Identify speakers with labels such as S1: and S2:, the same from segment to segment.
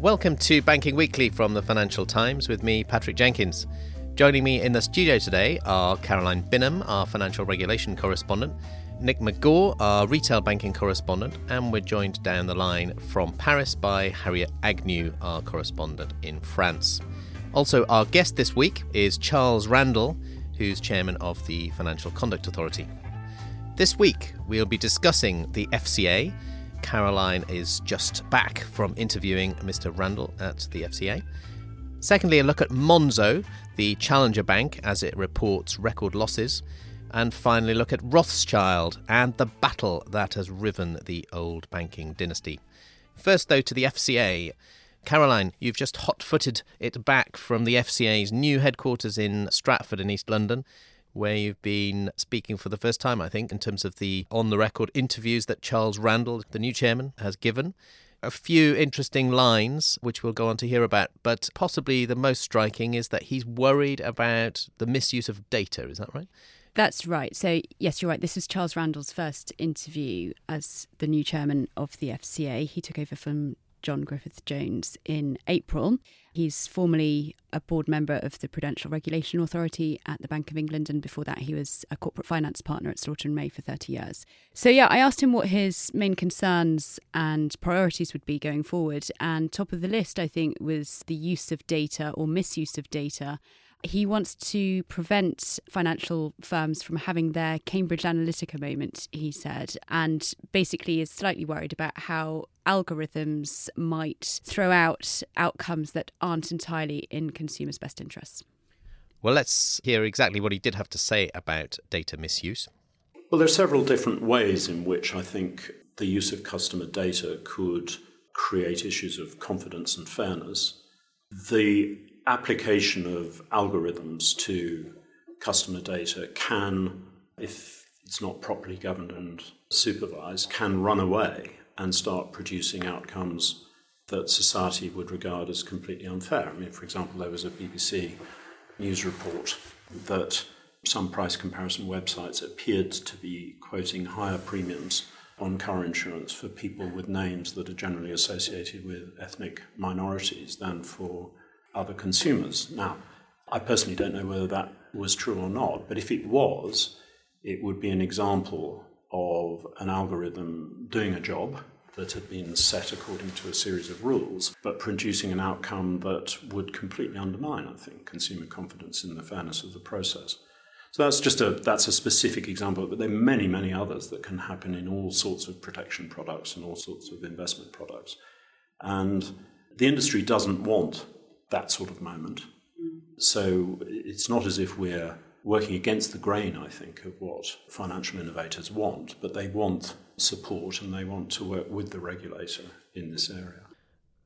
S1: Welcome to Banking Weekly from the Financial Times with me, Patrick Jenkins. Joining me in the studio today are Caroline Binham, our financial regulation correspondent, Nick Megaw, our retail banking correspondent, and we're joined down the line from Paris by Harriet Agnew, our correspondent in France. Also, our guest this week is Charles Randell, who's chairman of the Financial Conduct Authority. This week, we'll be discussing the FCA. Caroline is just back from interviewing Mr. Randell at the FCA. Secondly, a look at Monzo, the challenger bank, as it reports record losses. And finally, look at Rothschild and the battle that has riven the old banking dynasty. First, though, to the FCA. Caroline, you've just hot footed it back from the FCA's new headquarters in Stratford in East London, where you've been speaking for the first time, I think, in terms of the on the record interviews that Charles Randell, the new chairman, has given. A few interesting lines, which we'll go on to hear about, but possibly the most striking is that he's worried about the misuse of data. Is that right?
S2: That's right. So, yes, you're right. This was Charles Randell's first interview as the new chairman of the FCA. He took over from John Griffith Jones in April. He's formerly a board member of the Prudential Regulation Authority at the Bank of England, and before that, he was a corporate finance partner at Slaughter and May for 30 years. So, yeah, I asked him what his main concerns and priorities would be going forward. And top of the list, I think, was the use of data or misuse of data he wants to prevent financial firms from having their Cambridge Analytica moment, he said, and basically is slightly worried about how algorithms might throw out outcomes that aren't entirely in consumers' best interests.
S1: Well, let's hear exactly what he did have to say about data misuse.
S3: Well, there are several different ways in which I think the use of customer data could create issues of confidence and fairness. The application of algorithms to customer data can, if it's not properly governed and supervised, can run away and start producing outcomes that society would regard as completely unfair. I mean, for example, there was a BBC news report that some price comparison websites appeared to be quoting higher premiums on car insurance for people with names that are generally associated with ethnic minorities than for other consumers. Now, I personally don't know whether that was true or not, but if it was, it would be an example of an algorithm doing a job that had been set according to a series of rules, but producing an outcome that would completely undermine, I think, consumer confidence in the fairness of the process. So that's just a that's a specific example, but there are many, many others that can happen in all sorts of protection products and all sorts of investment products. And the industry doesn't want that sort of moment. Mm. So it's not as if we're working against the grain, I think, of what financial innovators want, but they want support and they want to work with the regulator in this area.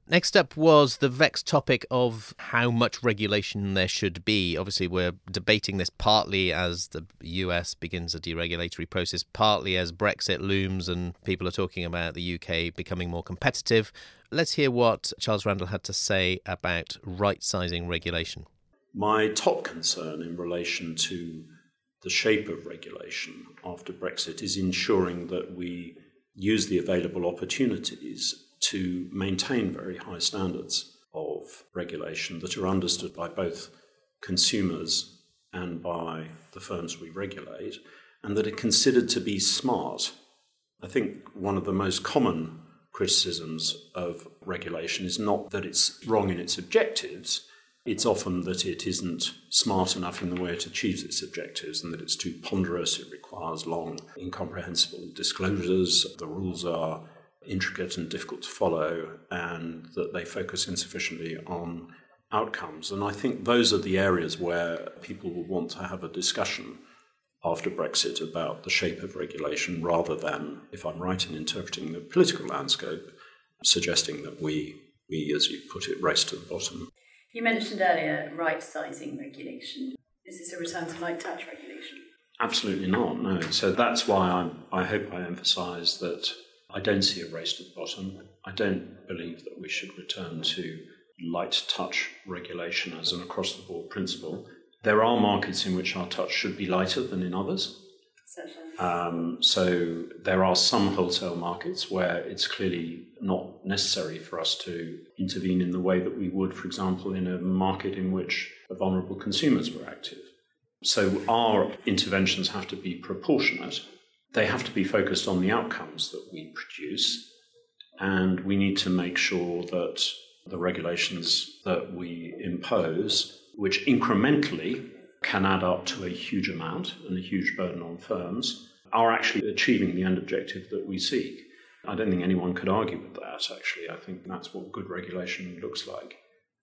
S1: Next up was the vexed topic of how much regulation there should be. Obviously, we're debating this partly as the US begins a deregulatory process, partly as Brexit looms and people are talking about the UK becoming more competitive. Let's hear what Charles Randell had to say about right sizing regulation.
S3: My top concern in relation to the shape of regulation after Brexit is ensuring that we use the available opportunities to maintain very high standards of regulation that are understood by both consumers and by the firms we regulate, and that are considered to be smart. I think one of the most common criticisms of regulation is not that it's wrong in its objectives, it's often that it isn't smart enough in the way it achieves its objectives and that it's too ponderous, it requires long, incomprehensible disclosures, the rules are intricate and difficult to follow, and that they focus insufficiently on outcomes. And I think those are the areas where people will want to have a discussion after Brexit about the shape of regulation rather than, if I'm right in interpreting the political landscape, suggesting that we, we as you put it, race to the bottom.
S4: You mentioned earlier right sizing regulation. Is this a return to light touch regulation?
S3: Absolutely not, no. So that's why I'm, I hope I emphasise that I don't see a race to the bottom. I don't believe that we should return to light touch regulation as an across the board principle. There are markets in which our touch should be lighter than in others. Um, so there are some wholesale markets where it's clearly not necessary for us to intervene in the way that we would, for example, in a market in which vulnerable consumers were active. So our interventions have to be proportionate. They have to be focused on the outcomes that we produce. And we need to make sure that the regulations that we impose, which incrementally can add up to a huge amount and a huge burden on firms, are actually achieving the end objective that we seek. I don't think anyone could argue with that, actually. I think that's what good regulation looks like.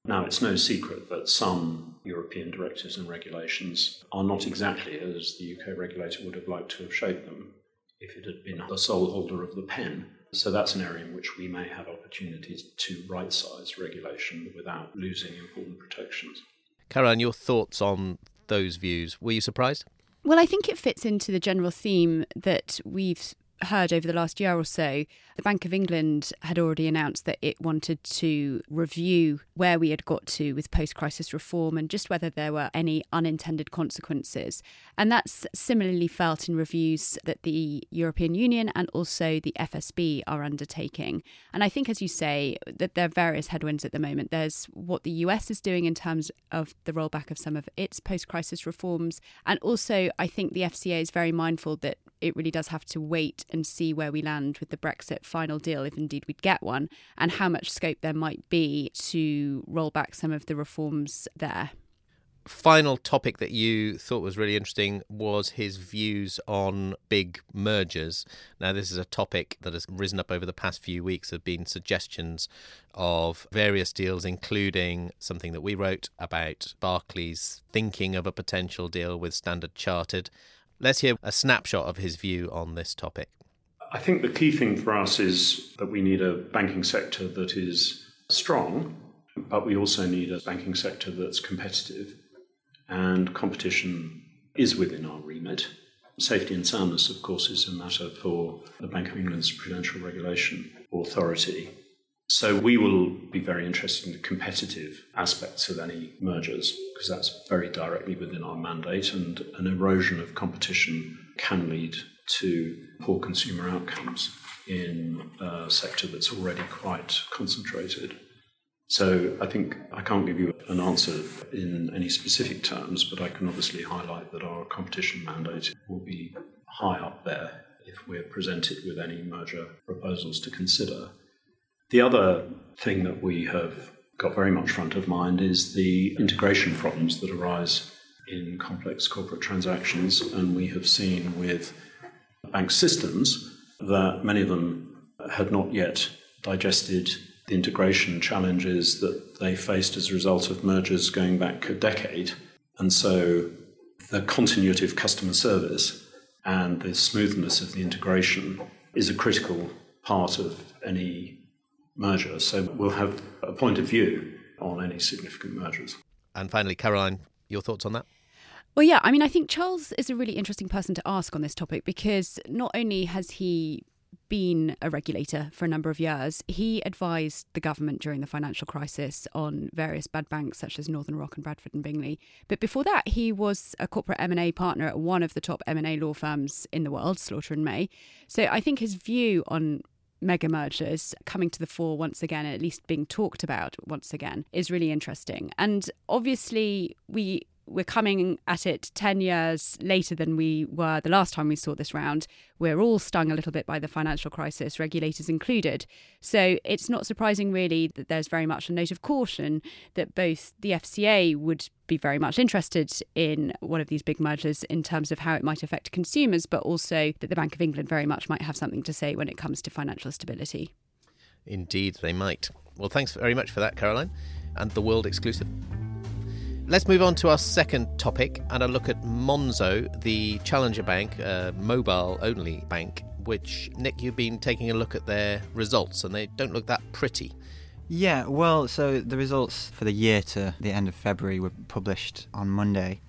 S3: Now, it's no secret that some European directives and regulations are not exactly as the UK regulator would have liked to have shaped them if it had been the sole holder of the pen. So that's an area in which we may have opportunities to right size regulation without losing important protections.
S1: Caroline, your thoughts on those views? Were you surprised?
S2: Well, I think it fits into the general theme that we've heard over the last year or so, the Bank of England had already announced that it wanted to review where we had got to with post crisis reform and just whether there were any unintended consequences. And that's similarly felt in reviews that the European Union and also the FSB are undertaking. And I think, as you say, that there are various headwinds at the moment. There's what the US is doing in terms of the rollback of some of its post crisis reforms. And also, I think the FCA is very mindful that it really does have to wait and see where we land with the Brexit final deal, if indeed we'd get one, and how much scope there might be to roll back some of the reforms there.
S1: Final topic that you thought was really interesting was his views on big mergers. Now, this is a topic that has risen up over the past few weeks. There have been suggestions of various deals, including something that we wrote about Barclays thinking of a potential deal with Standard Chartered. Let's hear a snapshot of his view on this topic.
S3: I think the key thing for us is that we need a banking sector that is strong, but we also need a banking sector that's competitive. And competition is within our remit. Safety and soundness, of course, is a matter for the Bank of England's Prudential Regulation Authority. So we will be very interested in the competitive aspects of any mergers because that's very directly within our mandate, and an erosion of competition can lead to poor consumer outcomes in a sector that's already quite concentrated. So I think I can't give you an answer in any specific terms, but I can obviously highlight that our competition mandate will be high up there if we're presented with any merger proposals to consider. The other thing that we have got very much front of mind is the integration problems that arise in complex corporate transactions. And we have seen with bank systems that many of them had not yet digested the integration challenges that they faced as a result of mergers going back a decade. And so the continuity of customer service and the smoothness of the integration is a critical part of any merger. So we'll have a point of view on any significant mergers.
S1: And finally, Caroline, your thoughts on that?
S2: Well, yeah, I mean, I think Charles is a really interesting person to ask on this topic because not only has he been a regulator for a number of years. He advised the government during the financial crisis on various bad banks such as Northern Rock and Bradford and Bingley. But before that, he was a corporate M&A partner at one of the top M&A law firms in the world, Slaughter and May. So I think his view on mega mergers coming to the fore once again, at least being talked about once again, is really interesting. And obviously, we we're coming at it 10 years later than we were the last time we saw this round. We're all stung a little bit by the financial crisis, regulators included. So it's not surprising, really, that there's very much a note of caution that both the FCA would be very much interested in one of these big mergers in terms of how it might affect consumers, but also that the Bank of England very much might have something to say when it comes to financial stability.
S1: Indeed, they might. Well, thanks very much for that, Caroline, and the world exclusive. Let's move on to our second topic and a look at Monzo, the challenger bank, uh, mobile only bank, which, Nick, you've been taking a look at their results and they don't look that pretty.
S5: Yeah, well, so the results for the year to the end of February were published on Monday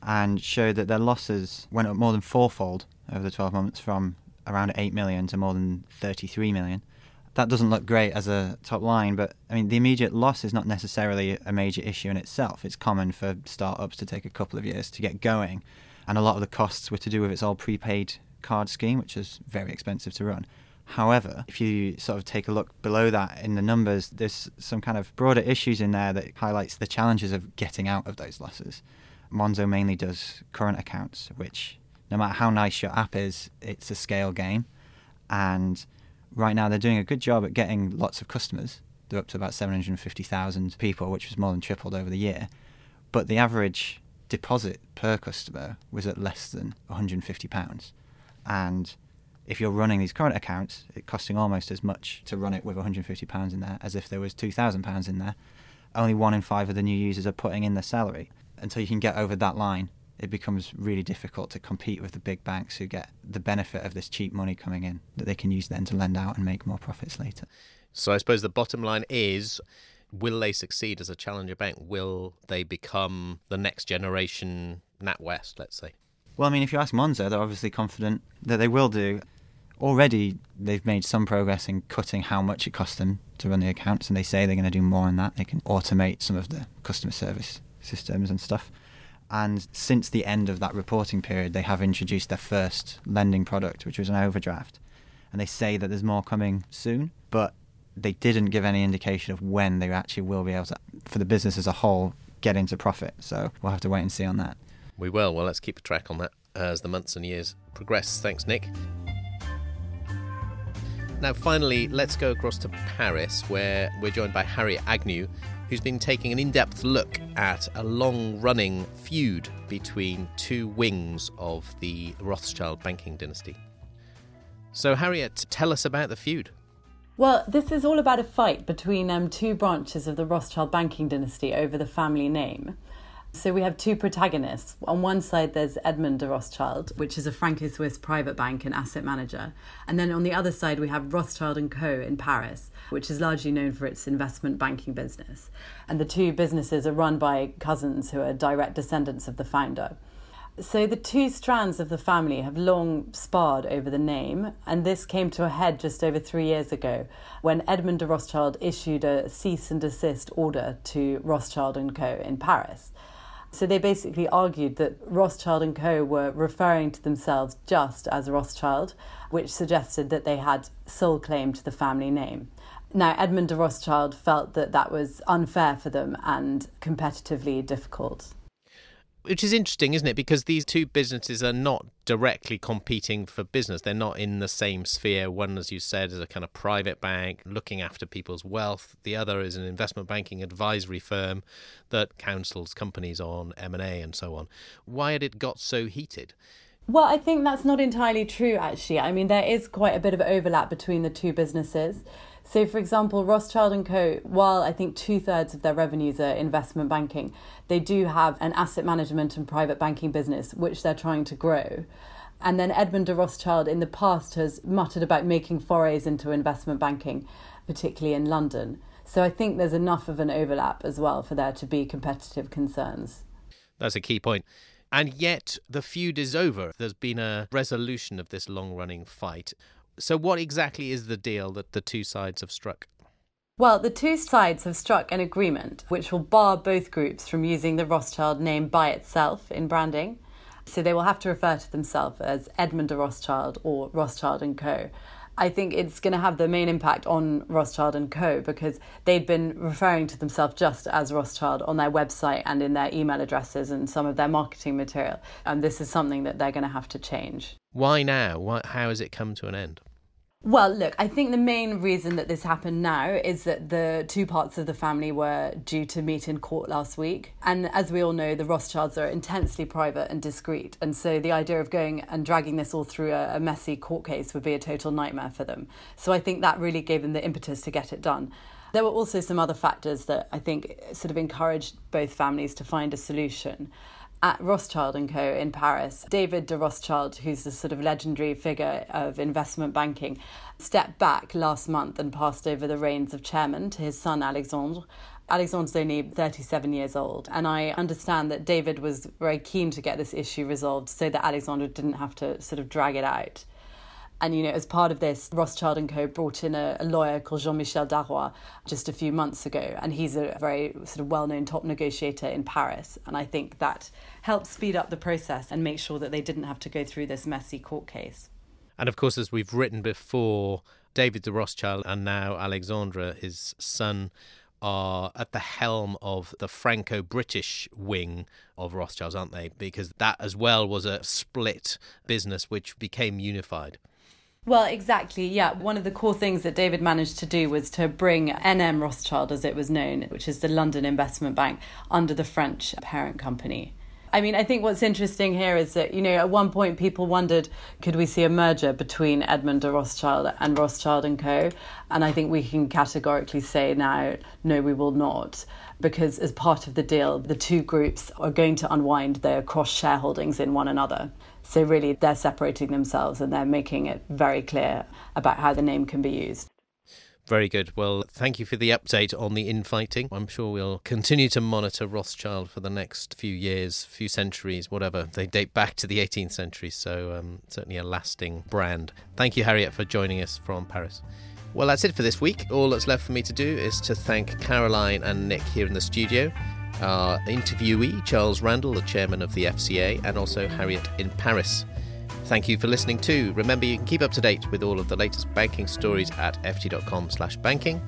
S5: and showed that their losses went up more than fourfold over the 12 months from around 8 million to more than 33 million that doesn't look great as a top line, but I mean, the immediate loss is not necessarily a major issue in itself. It's common for startups to take a couple of years to get going, and a lot of the costs were to do with its old prepaid card scheme, which is very expensive to run. However, if you sort of take a look below that in the numbers, there's some kind of broader issues in there that highlights the challenges of getting out of those losses. Monzo mainly does current accounts, which no matter how nice your app is, it's a scale game. And right now they're doing a good job at getting lots of customers. They're up to about 750,000 people, which was more than tripled over the year. But the average deposit per customer was at less than £150. And if you're running these current accounts, it's costing almost as much to run it with £150 in there as if there was £2,000 in there. Only one in five of the new users are putting in their salary. Until you can get over that line, it becomes really difficult to compete with the big banks who get the benefit of this cheap money coming in that they can use then to lend out and make more profits later.
S1: So I suppose the bottom line is will they succeed as a challenger bank? Will they become the next generation NatWest, let's say?
S5: Well, I mean, if you ask Monzo, they're obviously confident that they will do. Already, they've made some progress in cutting how much it costs them to run the accounts, and they say they're going to do more on that. They can automate some of the customer service systems and stuff. And since the end of that reporting period, they have introduced their first lending product, which was an overdraft. And they say that there's more coming soon, but they didn't give any indication of when they actually will be able to, for the business as a whole, get into profit. So we'll have to wait and see on that.
S1: We will. Well, let's keep a track on that as the months and years progress. Thanks, Nick. Now, finally, let's go across to Paris, where we're joined by Harriet Agnew, who's been taking an in depth look at a long running feud between two wings of the Rothschild banking dynasty. So, Harriet, tell us about the feud.
S6: Well, this is all about a fight between um, two branches of the Rothschild banking dynasty over the family name. So we have two protagonists. On one side, there's Edmond de Rothschild, which is a Franco-Swiss private bank and asset manager, and then on the other side, we have Rothschild Co. in Paris, which is largely known for its investment banking business. And the two businesses are run by cousins who are direct descendants of the founder. So the two strands of the family have long sparred over the name, and this came to a head just over three years ago when Edmond de Rothschild issued a cease and desist order to Rothschild Co. in Paris. So they basically argued that Rothschild and Co. were referring to themselves just as Rothschild, which suggested that they had sole claim to the family name. Now, Edmond de Rothschild felt that that was unfair for them and competitively difficult
S1: which is interesting, isn't it? Because these two businesses are not directly competing for business. They're not in the same sphere. One, as you said, is a kind of private bank looking after people's wealth. The other is an investment banking advisory firm that counsels companies on M&A and so on. Why had it got so heated?
S6: Well, I think that's not entirely true, actually. I mean, there is quite a bit of overlap between the two businesses. So, for example, Rothschild Co. While I think two thirds of their revenues are investment banking, they do have an asset management and private banking business which they're trying to grow. And then Edmond de Rothschild in the past has muttered about making forays into investment banking, particularly in London. So I think there's enough of an overlap as well for there to be competitive concerns.
S1: That's a key point. And yet the feud is over. There's been a resolution of this long running fight. So, what exactly is the deal that the two sides have struck?
S6: Well, the two sides have struck an agreement which will bar both groups from using the Rothschild name by itself in branding. So they will have to refer to themselves as Edmond de Rothschild or Rothschild and Co. I think it's going to have the main impact on Rothschild and Co. because they'd been referring to themselves just as Rothschild on their website and in their email addresses and some of their marketing material. And this is something that they're going to have to change.
S1: Why now? Why, how has it come to an end?
S6: Well, look, I think the main reason that this happened now is that the two parts of the family were due to meet in court last week. And as we all know, the Rothschilds are intensely private and discreet. And so the idea of going and dragging this all through a, a messy court case would be a total nightmare for them. So I think that really gave them the impetus to get it done. There were also some other factors that I think sort of encouraged both families to find a solution. At Rothschild and Co. in Paris, David de Rothschild, who's a sort of legendary figure of investment banking, stepped back last month and passed over the reins of chairman to his son Alexandre. Alexandre's only 37 years old, and I understand that David was very keen to get this issue resolved so that Alexandre didn't have to sort of drag it out. And, you know, as part of this, Rothschild & Co. brought in a, a lawyer called Jean-Michel Darrois just a few months ago. And he's a very sort of well-known top negotiator in Paris. And I think that helped speed up the process and make sure that they didn't have to go through this messy court case.
S1: And of course, as we've written before, David de Rothschild and now Alexandre, his son, are at the helm of the Franco British wing of Rothschilds, aren't they? Because that as well was a split business which became unified.
S6: Well, exactly. Yeah. One of the core things that David managed to do was to bring NM Rothschild, as it was known, which is the London Investment Bank, under the French parent company. I mean, I think what's interesting here is that, you know, at one point people wondered could we see a merger between Edmond de Rothschild and Rothschild and Co. And I think we can categorically say now, no, we will not. Because as part of the deal, the two groups are going to unwind their cross shareholdings in one another. So, really, they're separating themselves and they're making it very clear about how the name can be used.
S1: Very good. Well, thank you for the update on the infighting. I'm sure we'll continue to monitor Rothschild for the next few years, few centuries, whatever. They date back to the 18th century, so um, certainly a lasting brand. Thank you, Harriet, for joining us from Paris. Well, that's it for this week. All that's left for me to do is to thank Caroline and Nick here in the studio our interviewee, Charles Randell, the chairman of the FCA, and also Harriet in Paris. Thank you for listening too. Remember, you can keep up to date with all of the latest banking stories at ft.com slash banking.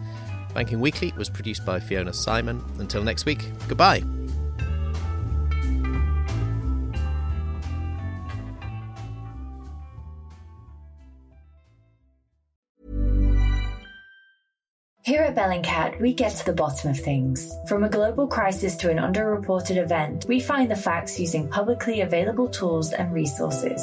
S1: Banking Weekly was produced by Fiona Simon. Until next week, goodbye.
S7: Here at Bellingcat, we get to the bottom of things. From a global crisis to an underreported event, we find the facts using publicly available tools and resources,